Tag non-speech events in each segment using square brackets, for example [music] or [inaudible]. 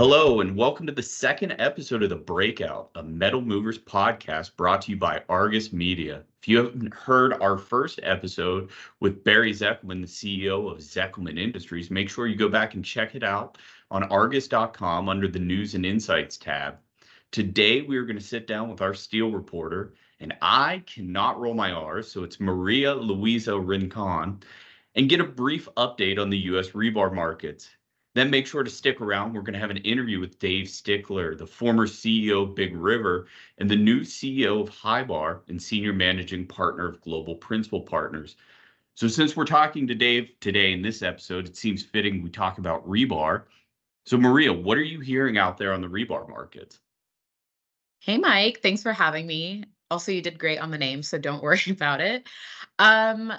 Hello, and welcome to the second episode of The Breakout, a Metal Movers podcast brought to you by Argus Media. If you haven't heard our first episode with Barry Zekelman, the CEO of Zekelman Industries, make sure you go back and check it out on argus.com under the News and Insights tab. Today, we are going to sit down with our steel reporter, and I cannot roll my R's, so it's Marialuisa Rincón, and get a brief update on the U.S. rebar markets. Then make sure to stick around. We're going to have an interview with Dave Stickler, the former CEO of Big River and the new CEO of Hybar and senior managing partner of Global Principal Partners. So, since we're talking to Dave today in this episode, it seems fitting we talk about rebar. So, Maria, what are you hearing out there on the rebar markets? Hey, Mike. Thanks for having me. Also, you did great on the name, so don't [laughs] worry about it. Um,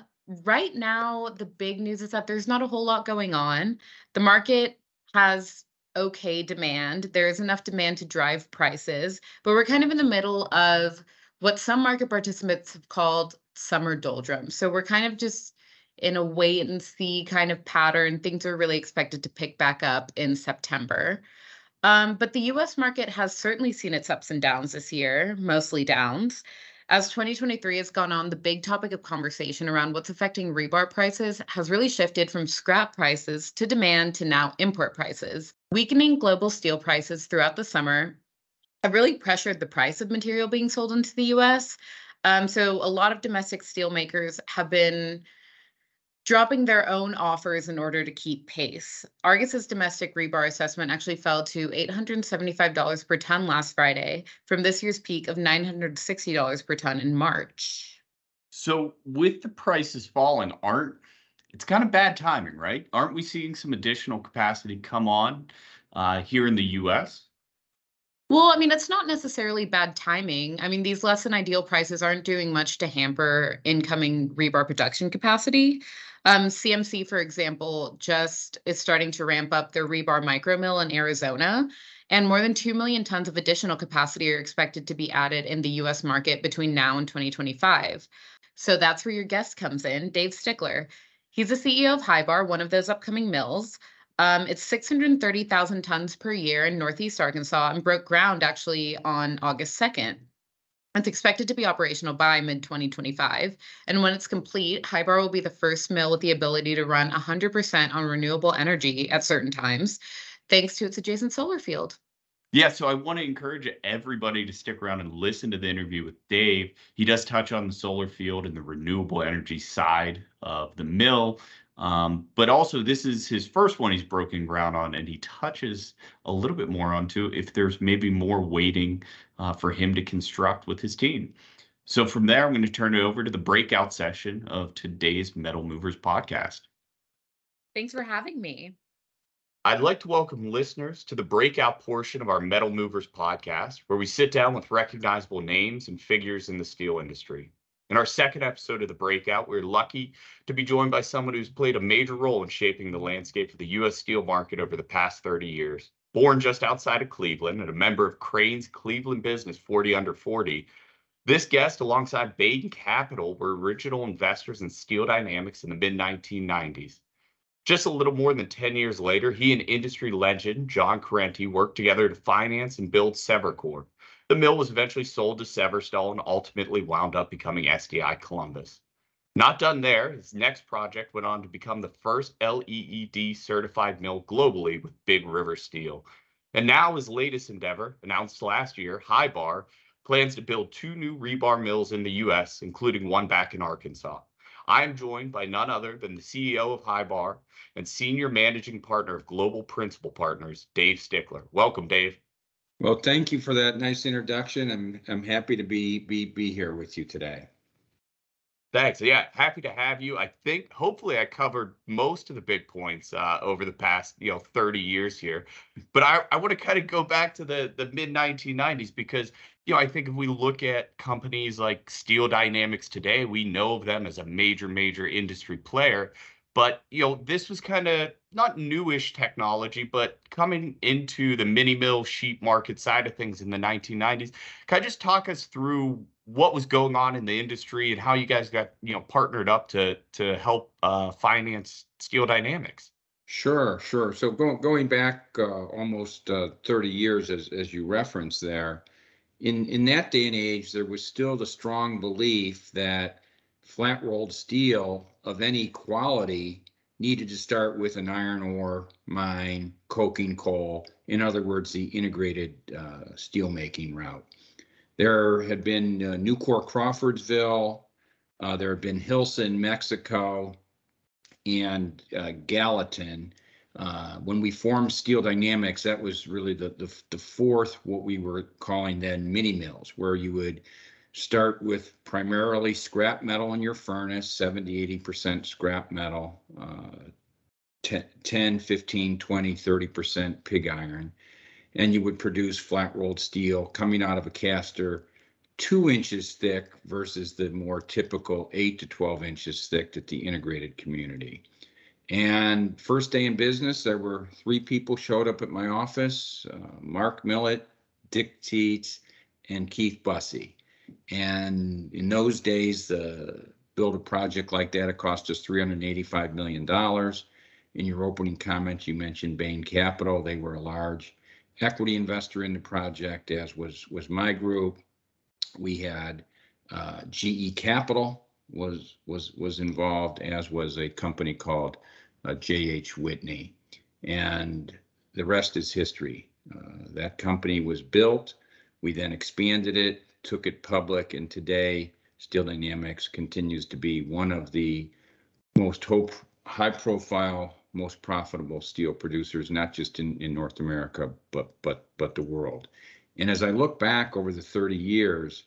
right now, the big news is that there's not a whole lot going on. The market has okay demand. There is enough demand to drive prices, but we're kind of in the middle of what some market participants have called summer doldrums. So we're kind of just in a wait and see kind of pattern. Things are really expected to pick back up in September. Um, but the US market has certainly seen its ups and downs this year, mostly downs. As 2023 has gone on, the big topic of conversation around what's affecting rebar prices has really shifted from scrap prices to demand to now import prices. Weakening global steel prices throughout the summer have really pressured the price of material being sold into the US. Um, so a lot of domestic steelmakers have been dropping their own offers in order to keep pace. Argus's domestic rebar assessment actually fell to $875 per ton last Friday from this year's peak of $960 per ton in March. So, with the prices falling, aren't it's kind of bad timing, right? Aren't we seeing some additional capacity come on uh, here in the U.S.? Well, I mean, it's not necessarily bad timing. I mean, these less than ideal prices aren't doing much to hamper incoming rebar production capacity. Um, CMC, for example, just is starting to ramp up their rebar micro mill in Arizona, and more than 2 million tons of additional capacity are expected to be added in the US market between now and 2025. So that's where your guest comes in, Dave Stickler. He's the CEO of Hybar, one of those upcoming mills. Um, it's 630,000 tons per year in Northeast Arkansas and broke ground actually on August 2nd. It's expected to be operational by mid 2025. And when it's complete, Hybar will be the first mill with the ability to run 100% on renewable energy at certain times, thanks to its adjacent solar field. Yeah, so I want to encourage everybody to stick around and listen to the interview with Dave. He does touch on the solar field and the renewable energy side of the mill. Um, but also, this is his first one he's broken ground on, and he touches a little bit more onto if there's maybe more waiting uh, for him to construct with his team. So from there, I'm going to turn it over to the breakout session of today's Metal Movers podcast. Thanks for having me. I'd like to welcome listeners to the breakout portion of our Metal Movers podcast, where we sit down with recognizable names and figures in the steel industry. In our second episode of The Breakout, we're lucky to be joined by someone who's played a major role in shaping the landscape of the U.S. steel market over the past 30 years. Born just outside of Cleveland and a member of Crain's Cleveland business 40 Under 40, this guest, alongside Bain Capital, were original investors in Steel Dynamics in the mid 1990s. Just a little more than 10 years later, he and industry legend John Correnti worked together to finance and build SeverCorr, the mill was eventually sold to Severstal and ultimately wound up becoming SDI Columbus. Not done there, his next project went on to become the first LEED certified mill globally with Big River Steel. And now his latest endeavor, announced last year, Hybar, plans to build two new rebar mills in the US, including one back in Arkansas. I am joined by none other than the CEO of Hybar and senior managing partner of Global Principal Partners, Dave Stickler. Welcome, Dave. Well, thank you for that nice introduction. I'm I'm happy to be be be here with you today. Thanks. Yeah, happy to have you. I think hopefully I covered most of the big points uh, over the past you know 30 years here, but I, I want to kind of go back to the the mid 1990s because you know I think if we look at companies like Steel Dynamics today, we know of them as a major major industry player, but you know, this was kind of not newish technology, but coming into the mini mill sheet market side of things in the 1990s. Can I just talk us through what was going on in the industry and how you guys got you know partnered up to to help uh, finance Steel Dynamics? Sure, sure. So go, going back uh, almost uh, 30 years, as, as you referenced there, in, in that day and age, there was still the strong belief that flat rolled steel of any quality needed to start with an iron ore mine, coking coal, in other words, the integrated uh, steel making route. There had been uh, Crawfordsville, uh, there had been Hylsa, Mexico, and uh, Gallatin. Uh, when we formed Steel Dynamics, that was really the, the, the fourth, what we were calling then mini mills, where you would start with primarily scrap metal in your furnace, 70, 80% scrap metal, uh, 10, 10, 15, 20, 30% pig iron. And you would produce flat rolled steel coming out of a caster two inches thick versus the more typical eight to 12 inches thick at the integrated community. And first day in business, there were three people showed up at my office, uh, Mark Millett, Dick Teets, and Keith Busse. And in those days, the build a project like that, it cost us $385 million. In your opening comments, you mentioned Bain Capital. They were a large equity investor in the project, as was was my group. We had uh, GE Capital was was was involved, as was a company called uh, JH Whitney, and the rest is history. Uh, that company was built. We then expanded it, took it public, and today Steel Dynamics continues to be one of the most hope, high-profile, most profitable steel producers, not just in, in North America, but but but the world. And as I look back over the 30 years,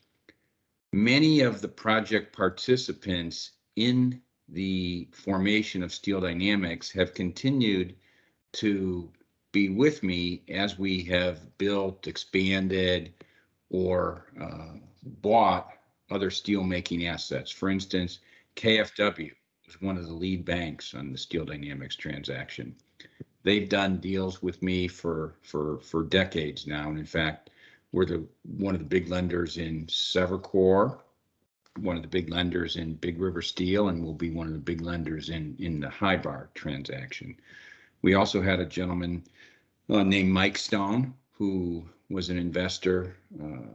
many of the project participants in the formation of Steel Dynamics have continued to be with me as we have built, expanded, or uh, bought other steel making assets. For instance, KFW was one of the lead banks on the Steel Dynamics transaction. They've done deals with me for for for decades now, and in fact, we're the one of the big lenders in SeverCorr, one of the big lenders in Big River Steel, and will be one of the big lenders in in the Hybar transaction. We also had a gentleman uh, named Mike Stone who was an investor uh,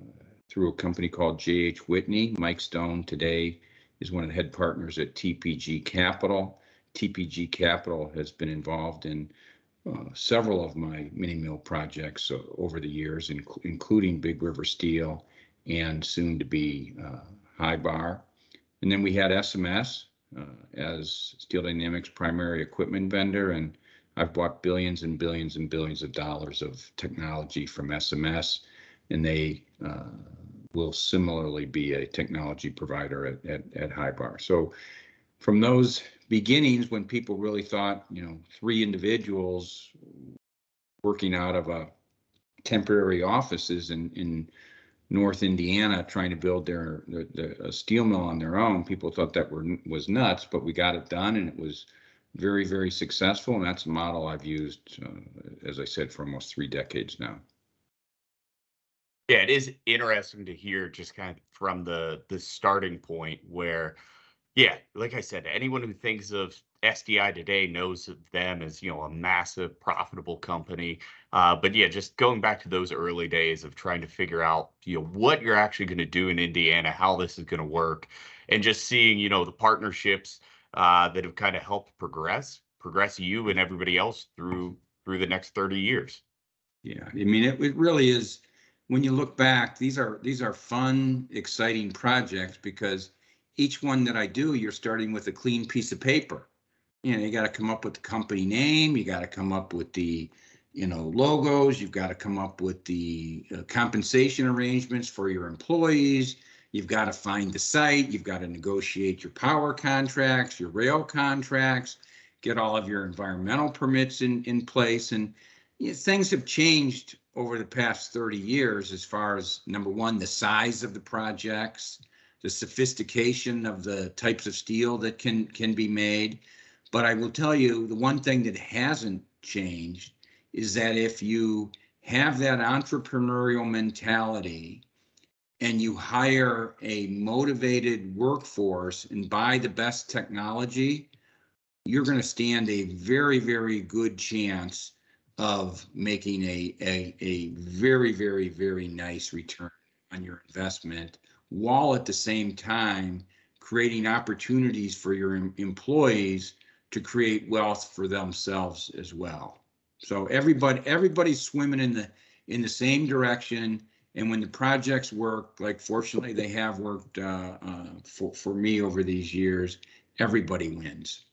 through a company called J.H. Whitney. Mike Stone today is one of the head partners at TPG Capital. TPG Capital has been involved in uh, several of my mini mill projects uh, over the years, inc- including Big River Steel and soon to be uh, Bar. And then we had SMS uh, as Steel Dynamics primary equipment vendor. And I've bought billions and billions and billions of dollars of technology from SMS, and they uh, will similarly be a technology provider at, at, at Hybar. So from those beginnings when people really thought, you know, three individuals working out of a temporary offices in, in North Indiana trying to build their, their, their, a steel mill on their own. People thought that were was nuts, but we got it done, and it was very very successful. And that's a model I've used, uh, as I said, for almost three decades now. Yeah, it is interesting to hear just kind of from the the starting point where yeah, like I said, anyone who thinks of SDI today knows of them as you know a massive profitable company. Uh, but yeah, just going back to those early days of trying to figure out you know what you're actually going to do in Indiana, how this is going to work, and just seeing you know the partnerships uh, that have kind of helped progress progress you and everybody else through through the next 30 years. Yeah, I mean it, it really is. When you look back, these are these are fun, exciting projects because each one that I do, you're starting with a clean piece of paper. You know, you got to come up with the company name, you got to come up with the, you know, logos, you've got to come up with the uh, compensation arrangements for your employees. You've got to find the site, you've got to negotiate your power contracts, your rail contracts, get all of your environmental permits in, in place. And you know, things have changed over the past 30 years as far as number one, the size of the projects, the sophistication of the types of steel that can can be made. But I will tell you the one thing that hasn't changed is that if you have that entrepreneurial mentality and you hire a motivated workforce and buy the best technology, you're going to stand a very, very good chance of making a, a, a very, very, very nice return on your investment while at the same time creating opportunities for your em- employees to create wealth for themselves as well. So everybody, everybody's swimming in the, in the same direction. And when the projects work, like fortunately they have worked uh, uh, for, for me over these years, everybody wins.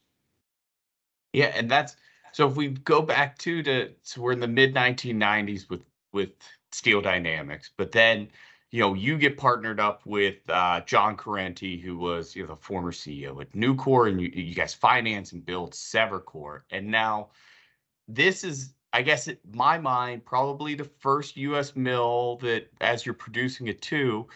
Yeah, and that's so if we go back to to so we're in the mid 1990s with with Steel Dynamics, but then you know you get partnered up with uh, John Correnti, who was you know the former CEO at Nucor, and you, you guys finance and build SeverCorr, and now this is I guess in my mind probably the first U.S. mill that as you're producing it too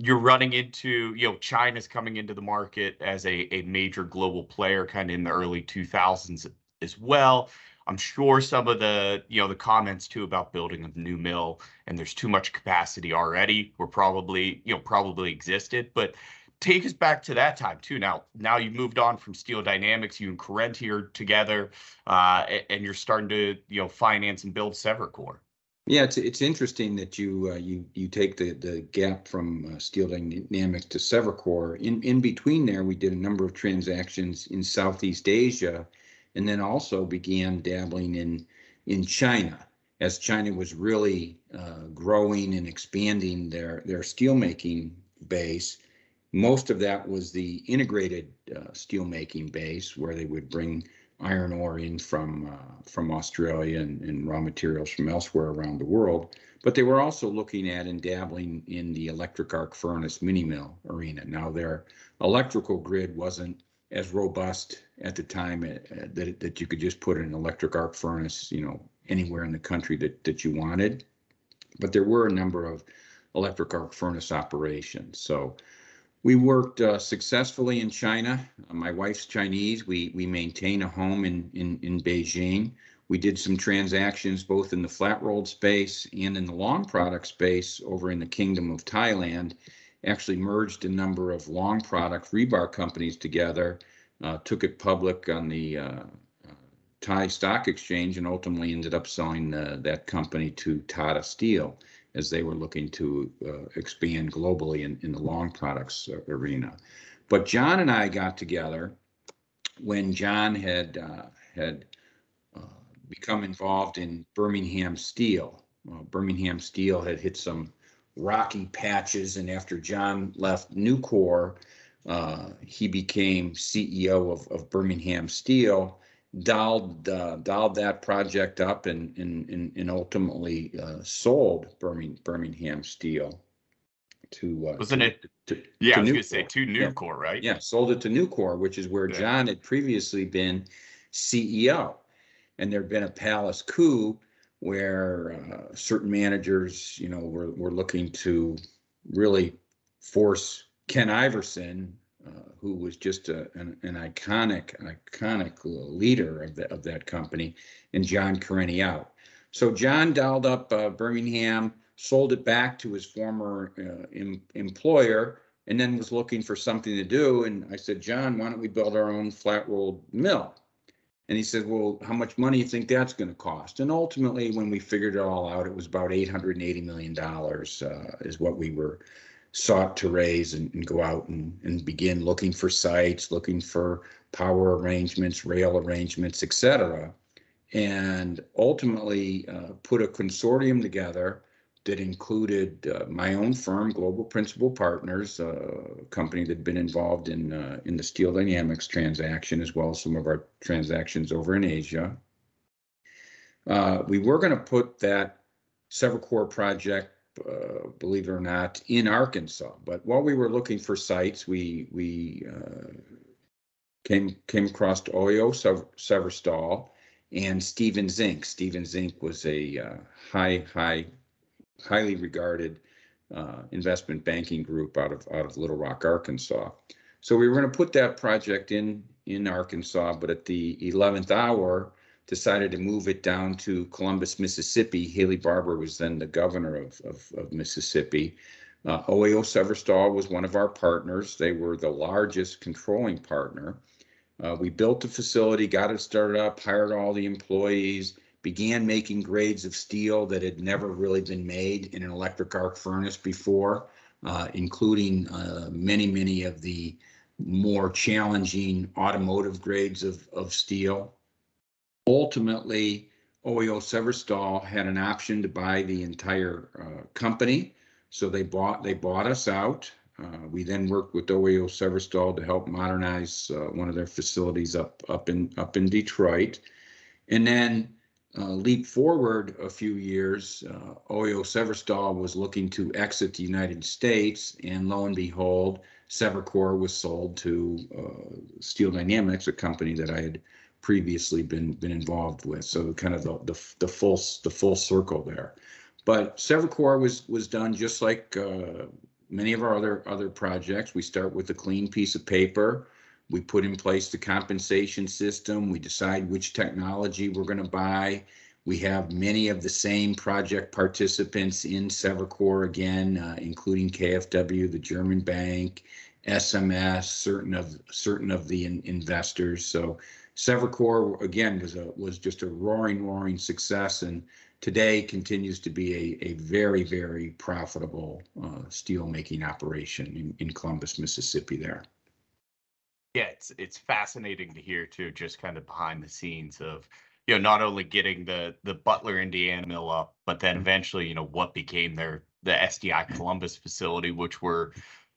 you're running into you know china's coming into the market as a, a major global player kind of in the early 2000s as well i'm sure some of the you know the comments too about building a new mill and there's too much capacity already were probably you know probably existed but take us back to that time too now now you've moved on from steel dynamics you and Correnti are together uh, and you're starting to you know finance and build SeverCorr yeah, it's it's interesting that you uh, you you take the the gap from uh, Steel Dynamics to SeverCorr. In in between there, we did a number of transactions in Southeast Asia, and then also began dabbling in in China as China was really uh, growing and expanding their their steelmaking base. Most of that was the integrated uh, steelmaking base, where they would bring iron ore in from uh, from Australia and, and, raw materials from elsewhere around the world. But they were also looking at and dabbling in the electric arc furnace mini mill arena. Now their electrical grid wasn't as robust at the time uh, that, that you could just put an electric arc furnace, you know, anywhere in the country that, that you wanted. But there were a number of electric arc furnace operations. So we worked uh, successfully in China. Uh, my wife's Chinese. We we maintain a home in, in in Beijing. We did some transactions both in the flat rolled space and in the long product space over in the Kingdom of Thailand. Actually merged a number of long product rebar companies together. Uh, took it public on the uh, uh, Thai Stock Exchange and ultimately ended up selling uh, that company to Tata Steel as they were looking to uh, expand globally in, in the long products uh, arena. But John and I got together when John had uh, had uh, become involved in Birmingham Steel. Birmingham Steel had hit some rocky patches, and after John left Nucor, uh, he became CEO of, of Birmingham Steel dialed uh, dialed that project up and and and, and ultimately uh, sold Birmingham, Birmingham Steel to uh, wasn't to, it? To, yeah, to I was Nucor. gonna say to Nucor, yeah. right? Yeah, sold it to Nucor, which is where Yeah. John had previously been CEO, and there'd been a palace coup where uh, certain managers, you know, were were looking to really force Ken Iverson, uh, who was just a, an, an iconic, iconic leader of, the, of that company, and John Correnti out. So John dialed up uh, Birmingham, sold it back to his former uh, em- employer, and then was looking for something to do. And I said, John, why don't we build our own flat rolled mill? And he said, Well, how much money do you think that's going to cost? And ultimately, when we figured it all out, it was about $880 million uh, is what we were sought to raise and, and go out and, and begin looking for sites, looking for power arrangements, rail arrangements, et cetera. And ultimately uh, put a consortium together that included uh, my own firm, Global Principal Partners, a company that had been involved in uh, in the Steel Dynamics transaction, as well as some of our transactions over in Asia. Uh, we were going to put that SeverCorr project uh, believe it or not, in Arkansas. But while we were looking for sites, we we uh, came came across OAO Severstal and Stephens Inc. Stephens Inc. was a uh, high high highly regarded uh, investment banking group out of out of Little Rock, Arkansas. So we were going to put that project in in Arkansas, but at the 11th hour, decided to move it down to Columbus, Mississippi. Haley Barbour was then the governor of, of, of Mississippi. Uh, OAO Severstal was one of our partners. They were the largest controlling partner. Uh, we built the facility, got it started up, hired all the employees, began making grades of steel that had never really been made in an electric arc furnace before, uh, including uh, many, many of the more challenging automotive grades of, of steel. Ultimately, OAO Severstal had an option to buy the entire uh, company. So they bought they bought us out. Uh, we then worked with OAO Severstal to help modernize uh, one of their facilities up up in up in Detroit, and then uh, leap forward a few years. Uh, OAO Severstal was looking to exit the United States, and lo and behold, SeverCorr was sold to uh, Steel Dynamics, a company that I had previously been been involved with. So kind of the the, the full the full circle there. But SeverCorr was was done just like uh, many of our other other projects. We start with a clean piece of paper. We put in place the compensation system. We decide which technology we're going to buy. We have many of the same project participants in SeverCorr again, uh, including KfW, the German bank, SMS, certain of certain of the in, investors. So SeverCorr again was a was just a roaring, roaring success, and today continues to be a, a very, very profitable uh, steel making operation in, in Columbus, Mississippi. There. Yeah, it's it's fascinating to hear too, just kind of behind the scenes of you know not only getting the the Butler, Indiana mill up, but then eventually you know what became their the SDI Columbus facility, which were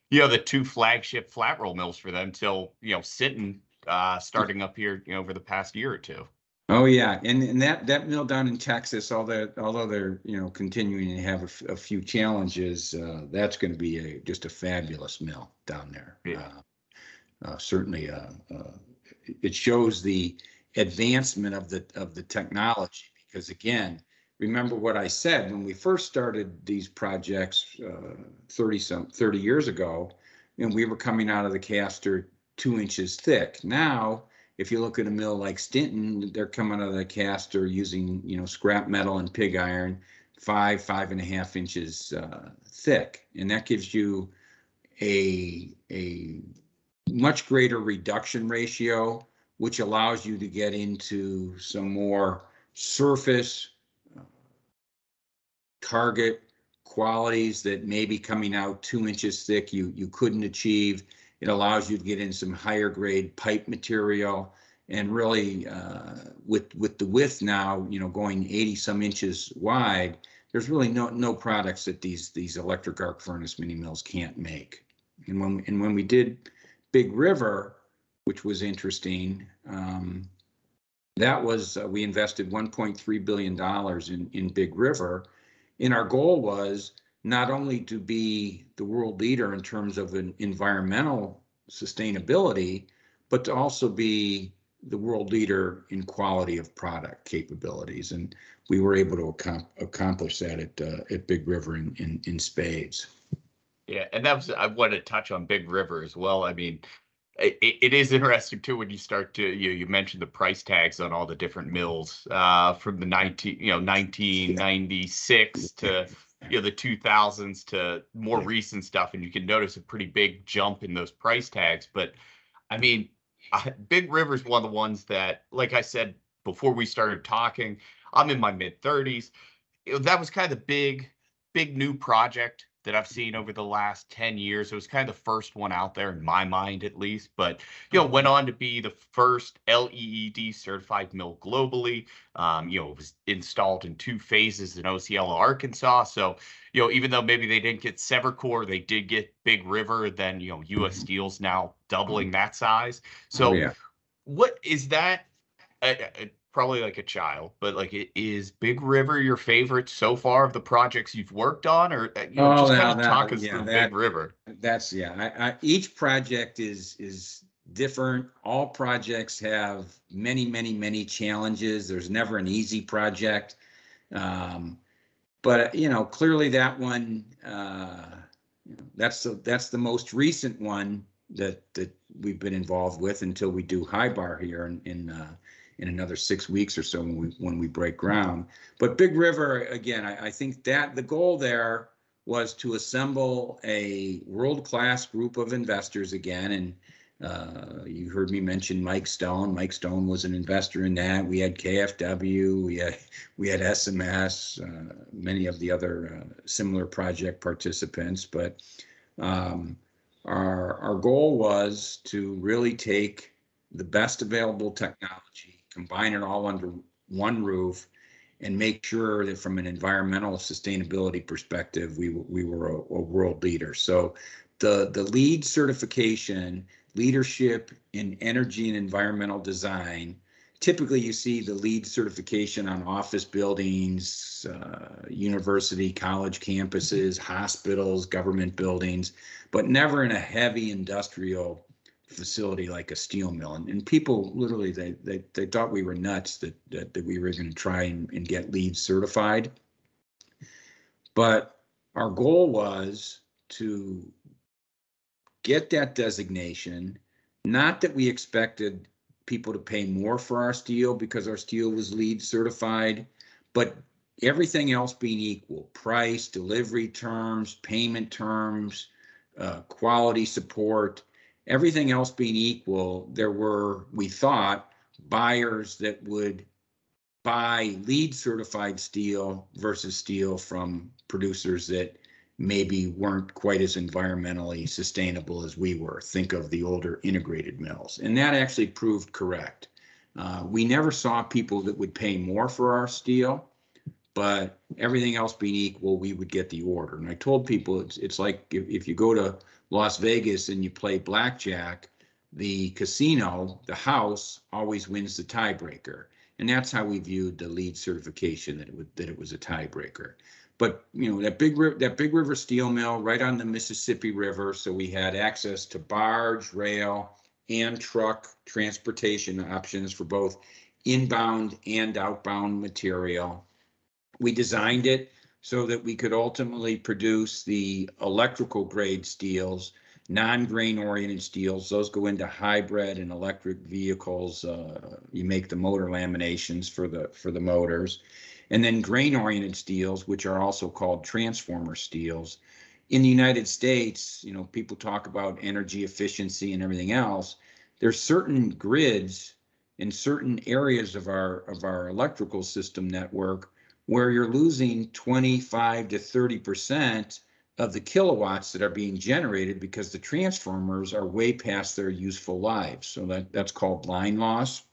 you know the two flagship flat roll mills for them till you know Sinton uh, starting up here you know over the past year or two. Oh yeah, and and that that mill down in Texas, although although they're you know continuing to have a, f- a few challenges, uh, that's going to be a just a fabulous mill down there. Yeah. Uh, uh, certainly, uh, uh, it shows the advancement of the of the technology because again, remember what I said when we first started these projects uh, 30 some 30 years ago, and we were coming out of the caster two inches thick. Now if you look at a mill like Sinton, they're coming out of the caster using, you know, scrap metal and pig iron, five, five and a half inches uh, thick. And that gives you a, a much greater reduction ratio, which allows you to get into some more surface uh, target qualities that may be coming out two inches thick you, you couldn't achieve it allows you to get in some higher grade pipe material and really uh, with with the width now, you know, going 80 some inches wide, there's really no no products that these these electric arc furnace mini mills can't make. And when and when we did Big River, which was interesting, um, that was uh, we invested 1.3 billion dollars in in Big River, and our goal was not only to be the world leader in terms of an environmental sustainability, but to also be the world leader in quality of product capabilities. And we were able to ac- accomplish that at uh, at Big River in, in, in spades. Yeah, and that was I want to touch on Big River as well. I mean, it, it is [laughs] interesting too when you start to you you mentioned the price tags on all the different mills uh, from the 19 you know 1996 to you know the 2000s to more recent stuff and you can notice a pretty big jump in those price tags but i mean big river's one of the ones that like i said before we started talking i'm in my mid 30s that was kind of the big big new project that I've seen over the last 10 years. It was kind of the first one out there in my mind, at least, but, you know, went on to be the first LEED certified mill globally. Um, you know, it was installed in two phases in Osceola, Arkansas. So, you know, even though maybe they didn't get SeverCorr, they did get Big River, then, you know, US mm-hmm. Steel's now doubling that size. So, oh, yeah. what is that? Uh, probably like a child, but like it is Big River your favorite so far of the projects you've worked on, or uh, you know, oh, just kind of talk us yeah, through that, Big River. That's yeah. I, I, each project is is different. All projects have many, many, many challenges. There's never an easy project, um, but you know clearly that one. Uh, you know, that's the that's the most recent one that that we've been involved with until we do Hybar here in, in uh, in another six weeks or so when we when we break ground. But Big River again, I, I think that the goal there was to assemble a world class group of investors again, and Uh, you heard me mention Mike Stone. Mike Stone was an investor in that. We had KFW, we had we had SMS, uh, many of the other uh, similar project participants. But um, our our goal was to really take the best available technology, combine it all under one roof, and make sure that from an environmental sustainability perspective, we we were a, a world leader. So the the LEED certification leadership in energy and environmental design. Typically, you see the LEED certification on office buildings, uh, university, college campuses, hospitals, government buildings, but never in a heavy industrial facility like a steel mill. And, and people literally, they, they, they thought we were nuts that, that, that we were going to try and, and get LEED certified. But our goal was to get that designation. Not that we expected people to pay more for our steel because our steel was LEED certified, but everything else being equal price, delivery terms, payment terms, uh, quality support, everything else being equal, there were, we thought, buyers that would buy LEED certified steel versus steel from producers that maybe weren't quite as environmentally sustainable as we were. Think of the older integrated mills. And that actually proved correct. Uh, we never saw people that would pay more for our steel, but everything else being equal, we would get the order. And I told people it's, it's like if, if you go to Las Vegas and you play blackjack, the casino, the house, always wins the tiebreaker. And that's how we viewed the LEED certification that it, would, that it was a tiebreaker. But you know that big that big river steel mill right on the Mississippi River, so we had access to barge, rail, and truck transportation options for both inbound and outbound material. We designed it so that we could ultimately produce the electrical grade steels, non-grain oriented steels. Those go into hybrid and electric vehicles. Uh, you make the motor laminations for the for the motors and then grain oriented steels, which are also called transformer steels. In the United States, you know, people talk about energy efficiency and everything else. There's certain grids in certain areas of our of our electrical system network where you're losing 25 to 30 percent of the kilowatts that are being generated because the transformers are way past their useful lives. So that that's called line loss.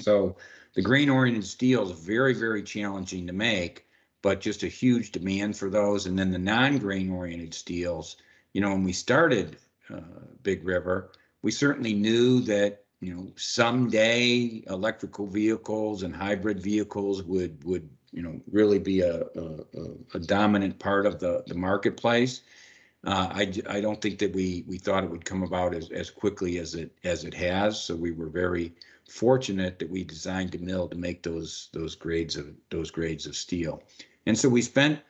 So the grain oriented steel is very, very challenging to make, but just a huge demand for those. And then the non grain oriented steels, you know, when we started uh, Big River, we certainly knew that you know someday electrical vehicles and hybrid vehicles would would you know really be a, a, a dominant part of the the marketplace. Uh, I, I don't think that we we thought it would come about as, as quickly as it as it has. So we were very fortunate that we designed a mill to make those those grades of those grades of steel. And so we spent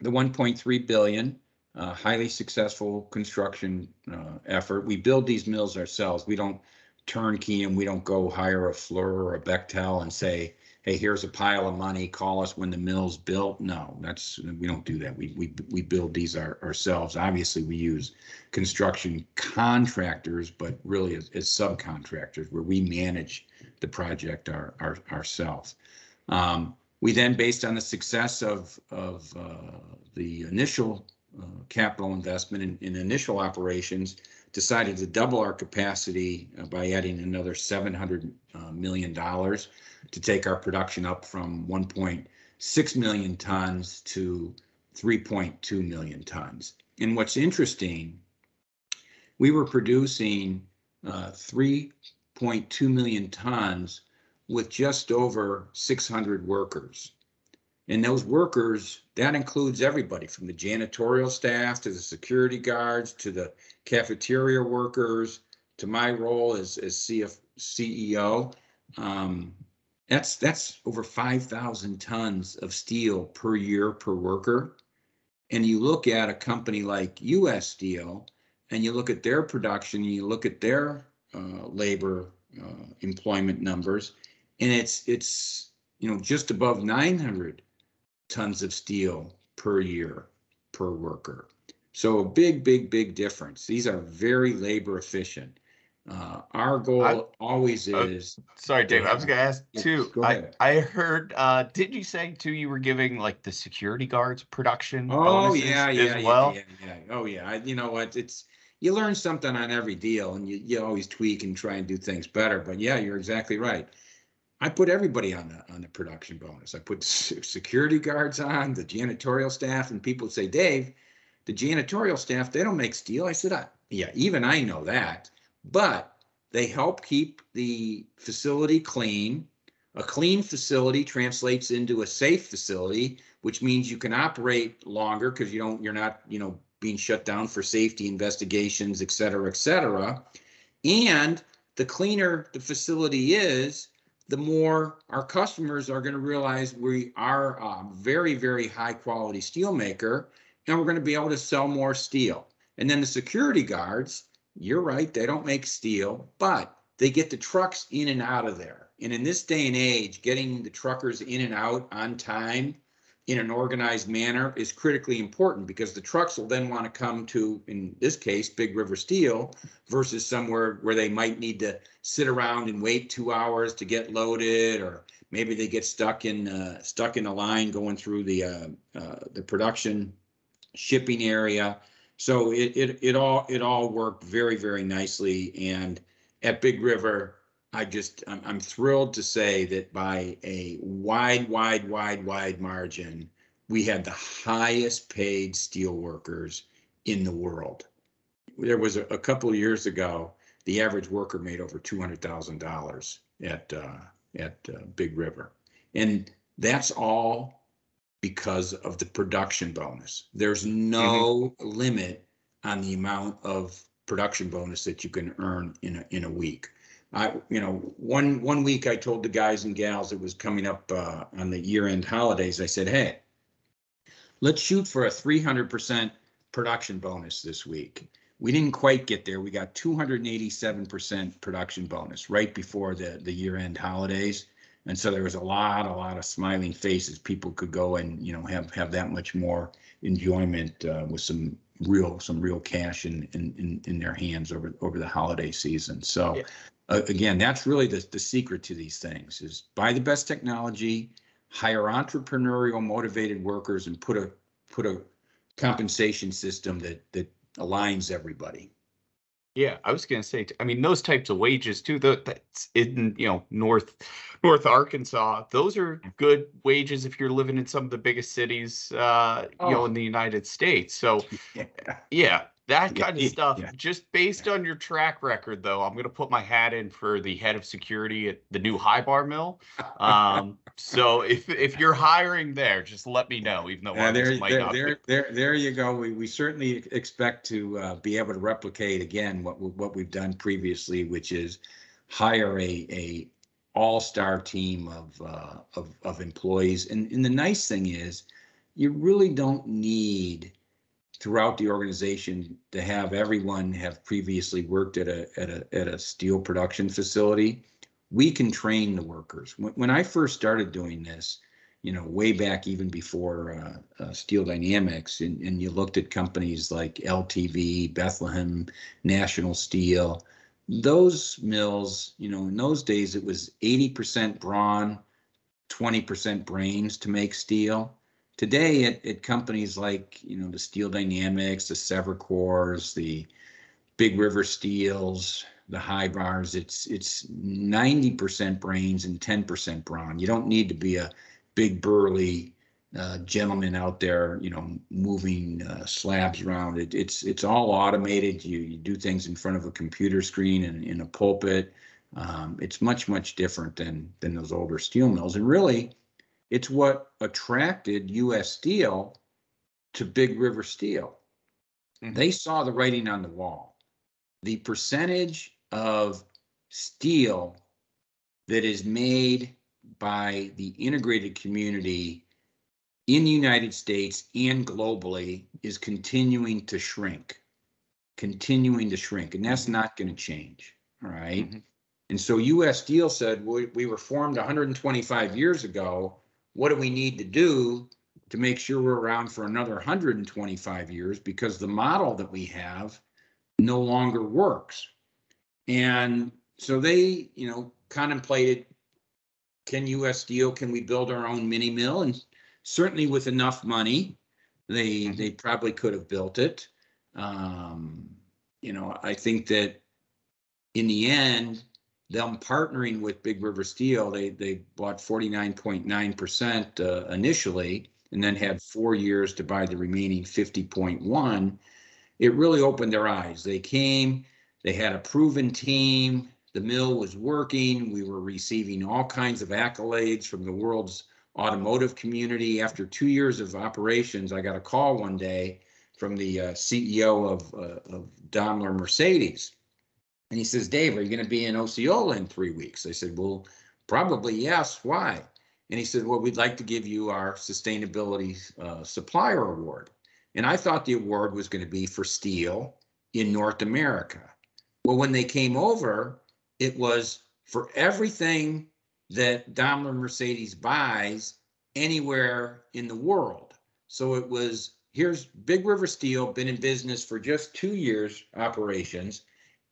the 1.3 billion, uh, highly successful construction uh, effort. We build these mills ourselves. We don't turnkey and we don't go hire a Fluor or a Bechtel and say, hey, here's a pile of money, call us when the mill's built. No, that's we don't do that. We we we build these our, ourselves. Obviously, we use construction contractors, but really as, as subcontractors where we manage the project our, our ourselves. Um, we then, based on the success of of uh, the initial uh, capital investment in, in initial operations, decided to double our capacity uh, by adding another 700 uh, million dollars to take our production up from 1.6 million tons to 3.2 million tons. And what's interesting, we were producing uh, 3.2 million tons with just over 600 workers. And those workers, that includes everybody from the janitorial staff to the security guards to the cafeteria workers to my role as, as CF, CEO. Um, that's that's over 5,000 tons of steel per year per worker. And you look at a company like US Steel and you look at their production, and you look at their uh, labor uh, employment numbers, and it's it's you know just above 900 tons of steel per year per worker. So a big, big, big difference. These are very labor efficient. Uh, our goal I- always uh, is, Sorry, Dave. I was going to ask too. go I, ahead. I heard, uh, did you say too, you were giving like the security guards production oh, bonuses yeah, yeah, as yeah, well? yeah, yeah. Oh, yeah. I- You know what? It's, you learn something on every deal and you, you always tweak and try and do things better. But yeah, you're exactly right. I put everybody on the, on the production bonus. I put security guards on, the janitorial staff, and people say, Dave, the janitorial staff, they don't make steel. I said, I, yeah, even I know that, but they help keep the facility clean. A clean facility translates into a safe facility, which means you can operate longer because you don't, you're not, you know, being shut down for safety investigations, et cetera, et cetera. And the cleaner the facility is, the more our customers are going to realize we are a very, very high quality steel maker and we're going to be able to sell more steel. And then the security guards, you're right, they don't make steel, but they get the trucks in and out of there. And in this day and age, getting the truckers in and out on time in an organized manner is critically important because the trucks will then want to come to, in this case, Big River Steel versus somewhere where they might need to sit around and wait two hours to get loaded, or maybe they get stuck in, uh, stuck in a line going through the, uh, uh, the production shipping area. So it, it, it all, it all worked very, very nicely. And at Big River, I just, I'm, I'm thrilled to say that by a wide, wide, wide, wide margin, we had the highest paid steel workers in the world. There was a, a couple years ago, the average worker made over two hundred thousand dollars at uh, at uh, Big River, and that's all because of the production bonus. There's no limit on the amount of production bonus that you can earn in a in a week. I, you know, one one week I told the guys and gals it was coming up uh, on the year end holidays. I said, hey, let's shoot for a 300% production bonus this week. We didn't quite get there. We got 287% production bonus right before the, the year end holidays. And so there was a lot, a lot of smiling faces. People could go and, you know, have, have that much more enjoyment uh, with some real, some real cash in, in, in, in their hands over, over the holiday season. So Yeah. uh, again, that's really the, the secret to these things is buy the best technology, hire entrepreneurial motivated workers and put a, put a compensation system that, that aligns everybody. Yeah, I was gonna say, I mean, those types of wages too, that's in, you know, North, North Arkansas, those are good wages if you're living in some of the biggest cities, uh, you know, Oh. in the United States. So, [laughs] Yeah. yeah, that Yeah, kind of stuff, yeah. just based on your track record, though, I'm gonna put my hat in for the head of security at the new Hybar mill. Um, [laughs] so if, if you're hiring there, just let me know, even though Yeah, I there, might there, there, there, there you go. We, we certainly expect to uh, be able to replicate again what, what we've done previously, which is hire a, a all-star team of, uh, of, of employees. And, and the nice thing is, you really don't need throughout the organization to have everyone have previously worked at a, at a, at a steel production facility. We can train the workers. When, when I first started doing this, you know, way back even before uh, uh, Steel Dynamics, and, and you looked at companies like LTV, Bethlehem, National Steel, those mills, you know, in those days it was 80% brawn, 20% brains to make steel. Today, at, at companies like, you know, the Steel Dynamics, the SeverCorrs, the Big River Steels, the Hybars, it's it's 90% brains and 10% brawn. You don't need to be a big burly uh, gentleman out there, you know, moving uh, slabs around. It, it's it's all automated. You, you do things in front of a computer screen and in a pulpit. Um, it's much much different than than those older steel mills. And really, it's what attracted U.S. Steel to Big River Steel. Mhm. They saw the writing on the wall. The percentage of steel that is made by the integrated community in the United States and globally is continuing to shrink, continuing to shrink, and that's not going to change. All right? Mhm. And so US Steel said, we, we were formed 125 years ago. What do we need to do to make sure we're around for another 125 years? Because the model that we have no longer works. And so they, you know, contemplated, can US Steel, can we build our own mini mill? And certainly with enough money, they, Mhm. they probably could have built it. Um, you know, I think that in the end, them partnering with Big River Steel, they, they bought forty-nine point nine percent, uh, initially and then had four years to buy the remaining fifty point one. It really opened their eyes. They came, they had a proven team. The mill was working. We were receiving all kinds of accolades from the world's automotive community. After two years of operations, I got a call one day from the uh, CEO of, uh, of Daimler Mercedes. And he says, Dave, are you going to be in Osceola in three weeks? I said, well, probably yes. Why? And he said, well, we'd like to give you our sustainability uh, supplier award. And I thought the award was going to be for steel in North America. Well, when they came over, it was for everything that Daimler Mercedes buys anywhere in the world. So it was here's Big River Steel, been in business for just two years operations,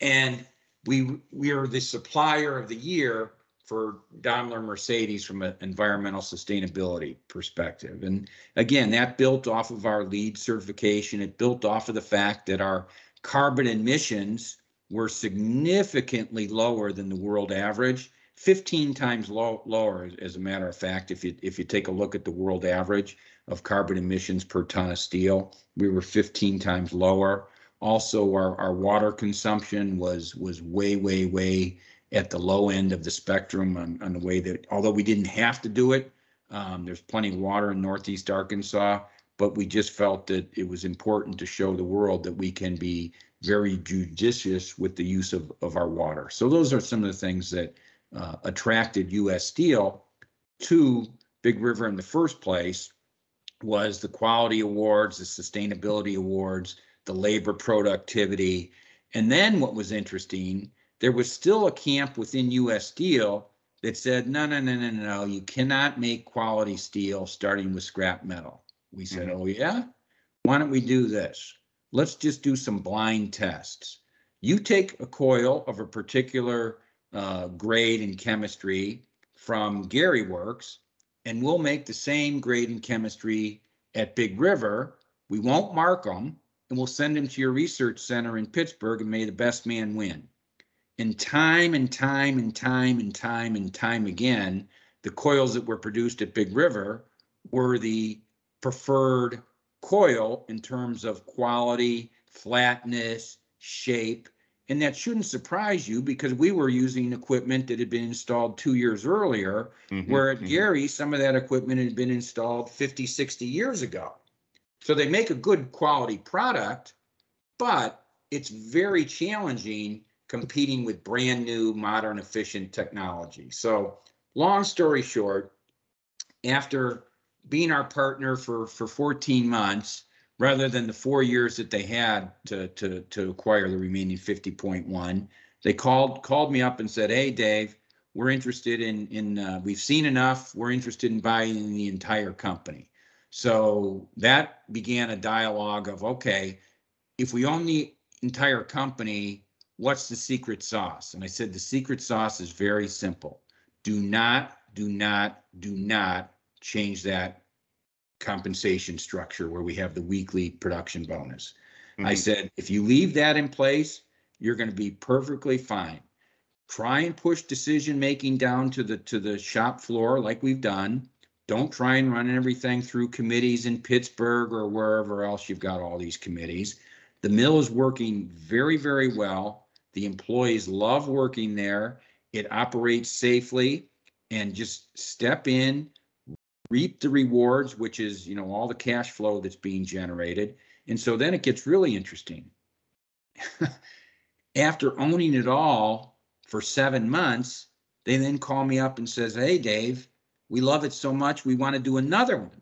and we we are the supplier of the year for Daimler Mercedes from an environmental sustainability perspective. And again, that built off of our LEED certification. It built off of the fact that our carbon emissions were significantly lower than the world average, 15 times low, lower, as a matter of fact, if you if you take a look at the world average of carbon emissions per ton of steel, we were 15 times lower. Also, our, our water consumption was was way, way, way at the low end of the spectrum on, on the way that, although we didn't have to do it, um, there's plenty of water in Northeast Arkansas, but we just felt that it was important to show the world that we can be very judicious with the use of, of our water. So those are some of the things that uh, attracted U.S. Steel to Big River in the first place was the quality awards, the sustainability awards, the labor productivity. And then what was interesting there was still a camp within US Steel that said, no, no, no, no, no, you cannot make quality steel starting with scrap metal. We said, Mhm. oh, yeah? Why don't we do this? Let's just do some blind tests. You take a coil of a particular uh, grade in chemistry from Gary Works, and we'll make the same grade in chemistry at Big River. We won't mark them, and we'll send them to your research center in Pittsburgh, and may the best man win. And time and time and time and time and time again, the coils that were produced at Big River were the preferred coil in terms of quality, flatness, shape. And that shouldn't surprise you because we were using equipment that had been installed two years earlier, Mhm, where at mhm. Gary, some of that equipment had been installed 50, 60 years ago. So they make a good quality product, but it's very challenging competing with brand new, modern, efficient technology. So, long story short, after being our partner for, for 14 months, rather than the four years that they had to, to, to acquire the remaining 50.1, they called called me up and said, "Hey, Dave, we're interested in in uh, we've seen enough. We're interested in buying the entire company." So that began a dialogue of, okay, if we own the entire company, what's the secret sauce? And I said, the secret sauce is very simple. Do not, do not, do not change that compensation structure where we have the weekly production bonus. I Mhm. said, if you leave that in place, you're going to be perfectly fine. Try and push decision making down to the to the shop floor like we've done. Don't try and run everything through committees in Pittsburgh or wherever else you've got all these committees. The mill is working very, very well. The employees love working there. It operates safely and just step in, reap the rewards, which is, you know, all the cash flow that's being generated. And so then it gets really interesting. [laughs] After owning it all for seven months, they then call me up and says, "Hey, Dave, we love it so much, we want to do another one."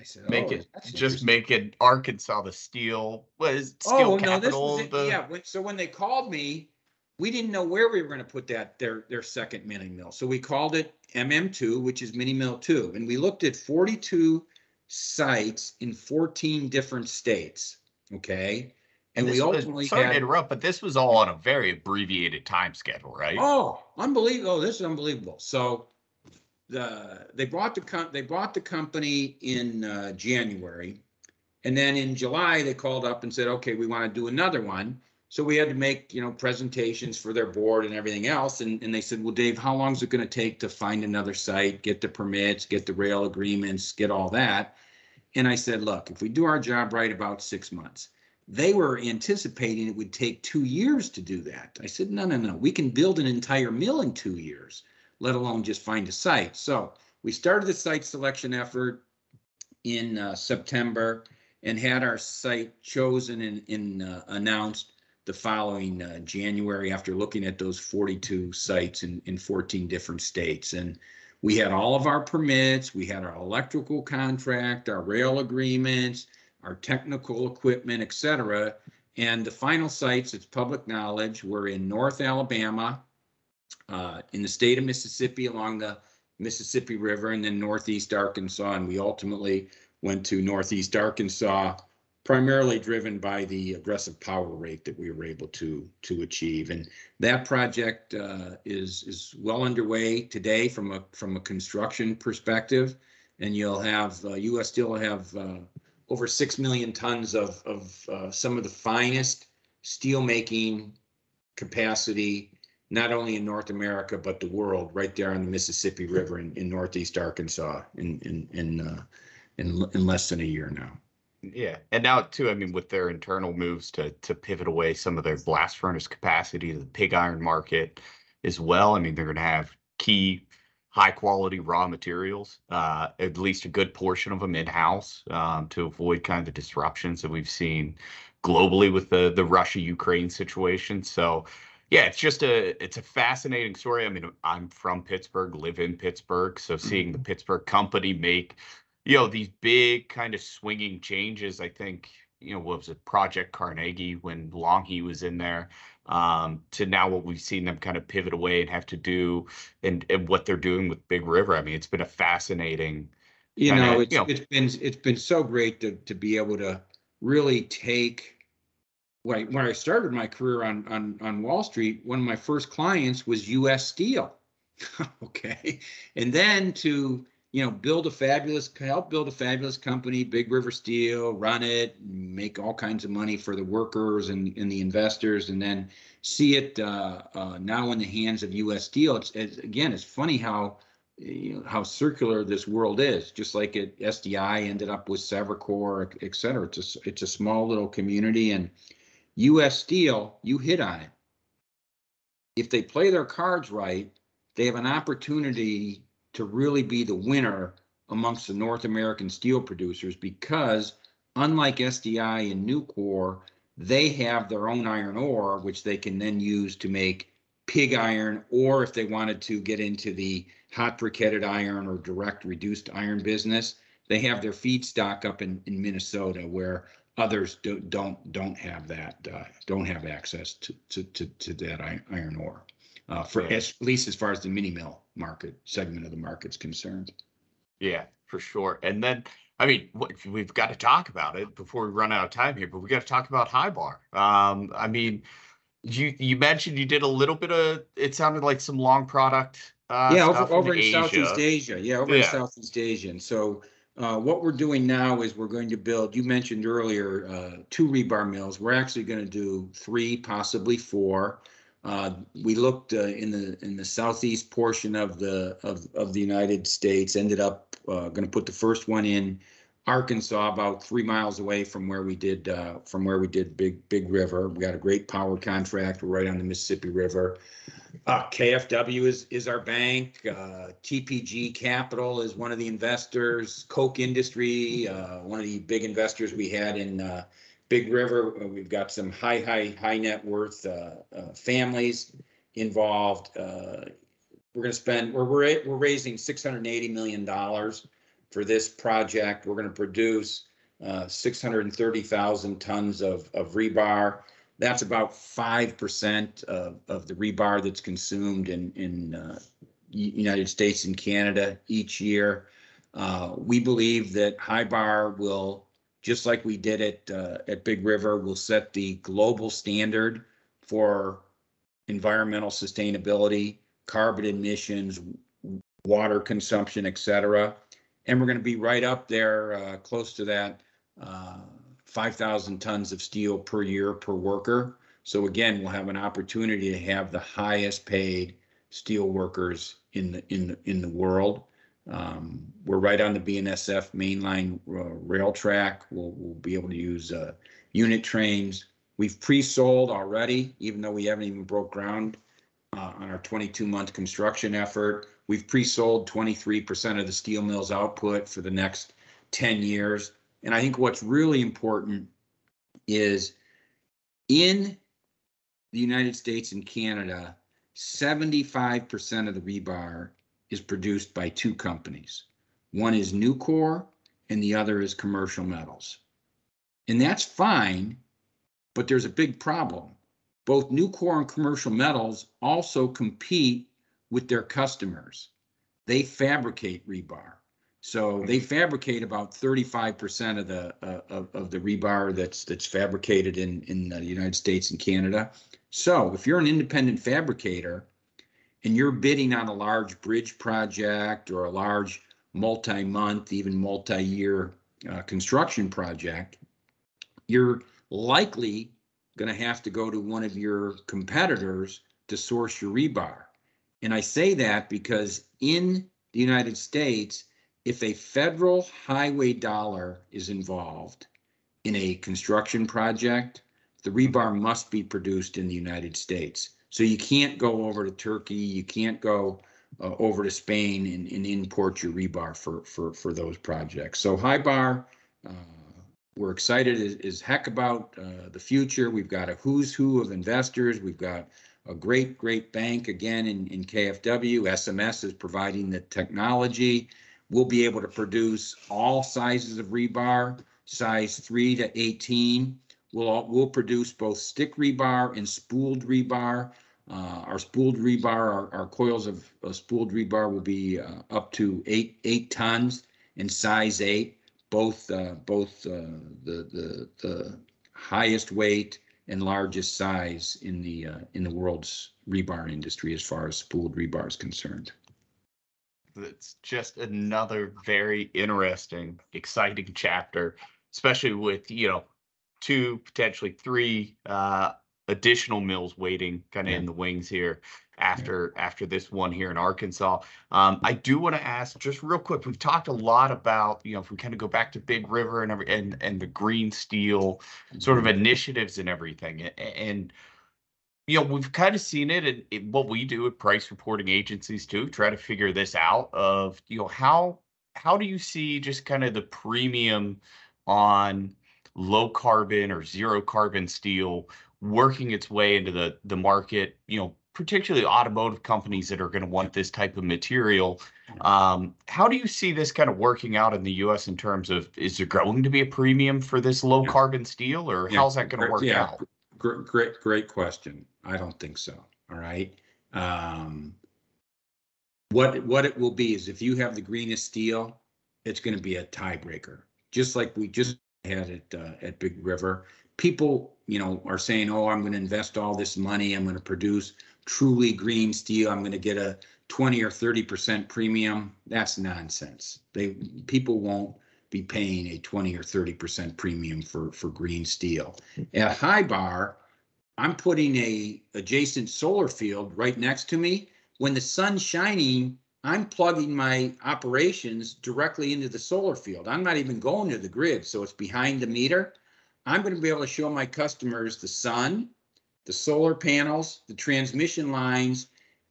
I said, Make "Oh, it just interesting." make it Arkansas the steel was steel Oh, no, this capital. was it. the, Yeah, so when they called me, we didn't know where we were gonna put that, their, their second mini mill. So we called it MM two, which is mini mill two, and we looked at forty-two sites in fourteen different states, okay? And we this was, ultimately sorry to had- interrupt, but this was all on a very abbreviated time schedule, right? Oh, unbelievable! Oh, This is unbelievable. So the they bought the com- they bought the company in uh, January, and then in July they called up and said, "Okay, we want to do another one." So we had to make you know presentations for their board and everything else, and and they said, "Well, Dave, how long is it going to take to find another site, get the permits, get the rail agreements, get all that?" And I said, "Look, if we do our job right, about six months." They were anticipating it would take two years to do that. I said, no, no, no. We can build an entire mill in two years, let alone just find a site. So we started the site selection effort in uh, September and had our site chosen and, and uh, announced the following uh, January after looking at those 42 sites in, in 14 different states. And we had all of our permits, we had our electrical contract, our rail agreements, our technical equipment, et cetera. And the final sites, it's public knowledge, were in North Alabama, uh, in the state of Mississippi along the Mississippi River, and then Northeast Arkansas. And we ultimately went to Northeast Arkansas, primarily driven by the aggressive power rate that we were able to to achieve. And that project uh, is is well underway today from a from a construction perspective. And you'll have uh, U.S. Steel will have uh, over six million tons of of uh, some of the finest steel making capacity, not only in North America but the world, right there on the Mississippi River in, in northeast Arkansas in in in, uh, in in less than a year now. Yeah, and now too, I mean, with their internal moves to to pivot away some of their blast furnace capacity to the pig iron market as well. I mean, they're going to have key high quality raw materials, uh, at least a good portion of them in house um, to avoid kind of the disruptions that we've seen globally with the the Russia Ukraine situation. So. Yeah, it's just a it's a fascinating story. I mean, I'm from Pittsburgh, live in Pittsburgh, so seeing the Pittsburgh company make you know these big kind of swinging changes i think you know what was it project carnegie when Longhi was in there um, to now what we've seen them kind of pivot away and have to do and, and what they're doing with big river i mean it's been a fascinating You know, it's you know- it's been it's been so great to to be able to really take. When I, when I started my career on on on Wall Street, one of my first clients was U.S. Steel. [laughs] okay, and then to you know build a fabulous help build a fabulous company, Big River Steel, run it, make all kinds of money for the workers and and the investors, and then see it uh, uh, now in the hands of U.S. Steel. It's, it's again, it's funny how you know, how circular this world is. Just like it, SDI ended up with SeverCorr, et cetera. It's a, it's a small little community, and U.S. Steel, you hit on it. If they play their cards right, they have an opportunity to really be the winner amongst the North American steel producers because, unlike SDI and Nucor, they have their own iron ore, which they can then use to make pig iron, or if they wanted to get into the hot briquetted iron or direct reduced iron business, they have their feedstock up in, in Minnesota where others do, don't don't have that uh, don't have access to to to, to that iron ore uh, for Yeah. as, at least as far as the mini mill market segment of the market's concerned. yeah for sure and then i mean we've got to talk about it before we run out of time here but we got to talk about Hybar um i mean you you mentioned you did a little bit of it sounded like some long product uh yeah, over, over in Asia. Southeast Asia. Yeah, over in Southeast Asia. And so uh, what we're doing now is we're going to build, you mentioned earlier, uh, two rebar mills. We're actually going to do three, possibly four. Uh, we looked uh, in the in the southeast portion of the of, of the United States. Ended up uh, going to put the first one in Arkansas, about three miles away from where we did uh, from where we did Big Big River. We got a great power contract. We're right on the Mississippi River. Uh, KFW is is our bank. Uh, TPG Capital is one of the investors. Koch Industry, uh, one of the big investors we had in uh, Big River. Uh, We've got some high, high, high net worth families involved. We're going to spend. We're we're we're raising six hundred eighty million dollars for this project. We're going to produce uh, six hundred thirty thousand tons of of rebar. That's about five percent of, of the rebar that's consumed in in uh, United States and Canada each year. Uh, we believe that Hybar will just like we did at uh, at Big River. We'll set the global standard for environmental sustainability, carbon emissions, water consumption, et cetera. And we're going to be right up there, uh, close to that uh, 5,000 tons of steel per year per worker. So again, we'll have an opportunity to have the highest paid steel workers in the in the in the world. Um, we're right on the BNSF mainline uh, rail track. We'll, we'll be able to use uh, unit trains. We've pre-sold already, even though we haven't even broke ground uh, on our 22-month construction effort. We've pre-sold 23% of the steel mill's output for the next 10 years. And I think what's really important is in the United States and Canada, 75% of the rebar is produced by two companies. One is Nucor and the other is Commercial Metals. And that's fine, but there's a big problem. Both Nucor and Commercial Metals also compete with their customers. They fabricate rebar. So they fabricate about 35% of the uh, of, of the rebar that's that's fabricated in in the United States and Canada. So if you're an independent fabricator and you're bidding on a large bridge project or a large multi-month, even multi-year uh, construction project, you're likely going to have to go to one of your competitors to source your rebar. And I say that because in the United States, if a federal highway dollar is involved in a construction project, the rebar must be produced in the United States. So you can't go over to Turkey, you can't go uh, over to Spain and, and, import your rebar for, for, for those projects. So Hybar, uh, we're excited as, as heck about uh, the future. We've got a who's who of investors. We've got a great, great bank again in, in KFW. SMS is providing the technology. We'll be able to produce all sizes of rebar, size 3 to 18. We'll, all, we'll produce both stick rebar and spooled rebar. Uh, our spooled rebar, our, our coils of, spooled rebar will be uh, up to eight eight tons in size eight. Both uh, both uh, the the the highest weight and largest size in the uh, in the world's rebar industry as far as spooled rebar is concerned. It's just another very interesting, exciting chapter, especially with you know two, potentially three uh, additional mills waiting kind of yeah. in the wings here after after this one here in Arkansas. Um, I do want to ask just real quick. We've talked a lot about you know if we kind of go back to Big River and every and and the green steel mm-hmm. sort of initiatives and everything and, and you know we've kind of seen it in, in what we do at price reporting agencies too try to figure this out of you know how how do you see just kind of the premium on low carbon or zero carbon steel working its way into the the market you know particularly automotive companies that are going to want this type of material um, how do you see this kind of working out in the us in terms of is there going to be a premium for this low carbon steel or yeah. how's that going to work yeah. out great great great question i don't think so all right um, what what it will be is if you have the greenest steel it's going to be a tiebreaker just like we just had at uh, at Big River. People, you know, are saying, "Oh, I'm going to invest all this money. I'm going to produce truly green steel. I'm going to get a 20 or 30 percent premium." That's nonsense. They people won't be paying a 20 or 30 percent premium for for green steel. At Hybar, I'm putting a adjacent solar field right next to me. When the sun's shining, I'm plugging my operations directly into the solar field. I'm not even going to the grid, so it's behind the meter. I'm going to be able to show my customers the sun, the solar panels, the transmission lines,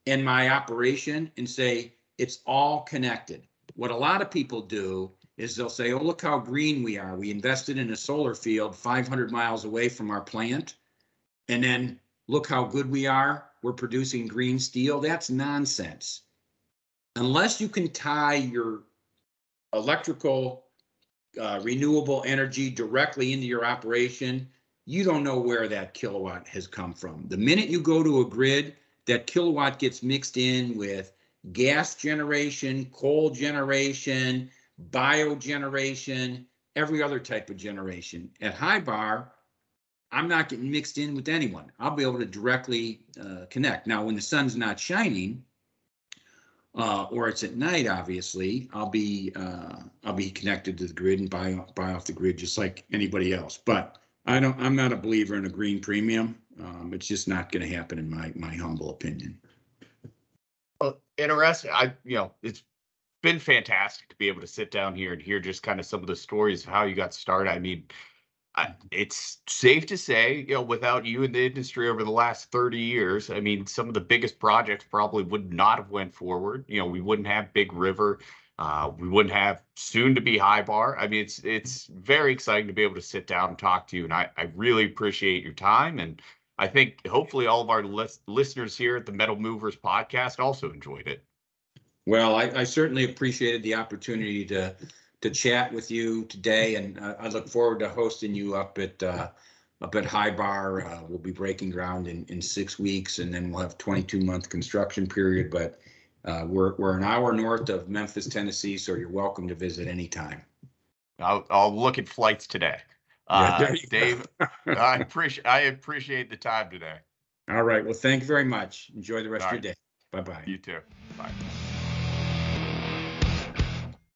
and my operation and say it's all connected. What a lot of people do is they'll say, oh, look how green we are. We invested in a solar field 500 miles away from our plant. And then look how good we are. We're producing green steel. That's nonsense unless you can tie your electrical uh, renewable energy directly into your operation, you don't know where that kilowatt has come from. The minute you go to a grid, that kilowatt gets mixed in with gas generation, coal generation, biogeneration, every other type of generation. At Hybar, I'm not getting mixed in with anyone. I'll be able to directly uh, connect. Now, when the sun's not shining, uh, or it's at night, obviously, I'll be uh, I'll be connected to the grid and buy buy off the grid just like anybody else. But I don't. I'm not a believer in a green premium. Um, it's just not going to happen in my my humble opinion. Well, interesting. I, you know, it's been fantastic to be able to sit down here and hear just kind of some of the stories of how you got started. I mean, I, it's safe to say, you know, without you in the industry over the last 30 years, I mean, some of the biggest projects probably would not have went forward. You know, we wouldn't have Big River. Uh, we wouldn't have soon to be Hybar. I mean, it's it's very exciting to be able to sit down and talk to you, and I, I really appreciate your time. And I think hopefully all of our lis- listeners here at the Metal Movers podcast also enjoyed it. Well, I, I certainly appreciated the opportunity to to chat with you today, and uh, I look forward to hosting you up at uh, up at Hybar. Uh, we'll be breaking ground in, in six weeks, and then we'll have 22 month construction period. But uh, we're we're an hour north of Memphis, Tennessee, so you're welcome to visit anytime. I'll, I'll look at flights today. Uh, go. Dave, [laughs] I appreciate I appreciate the time today. All right. Well, thank you very much. Enjoy the rest All of your day. Bye bye. You too. Bye.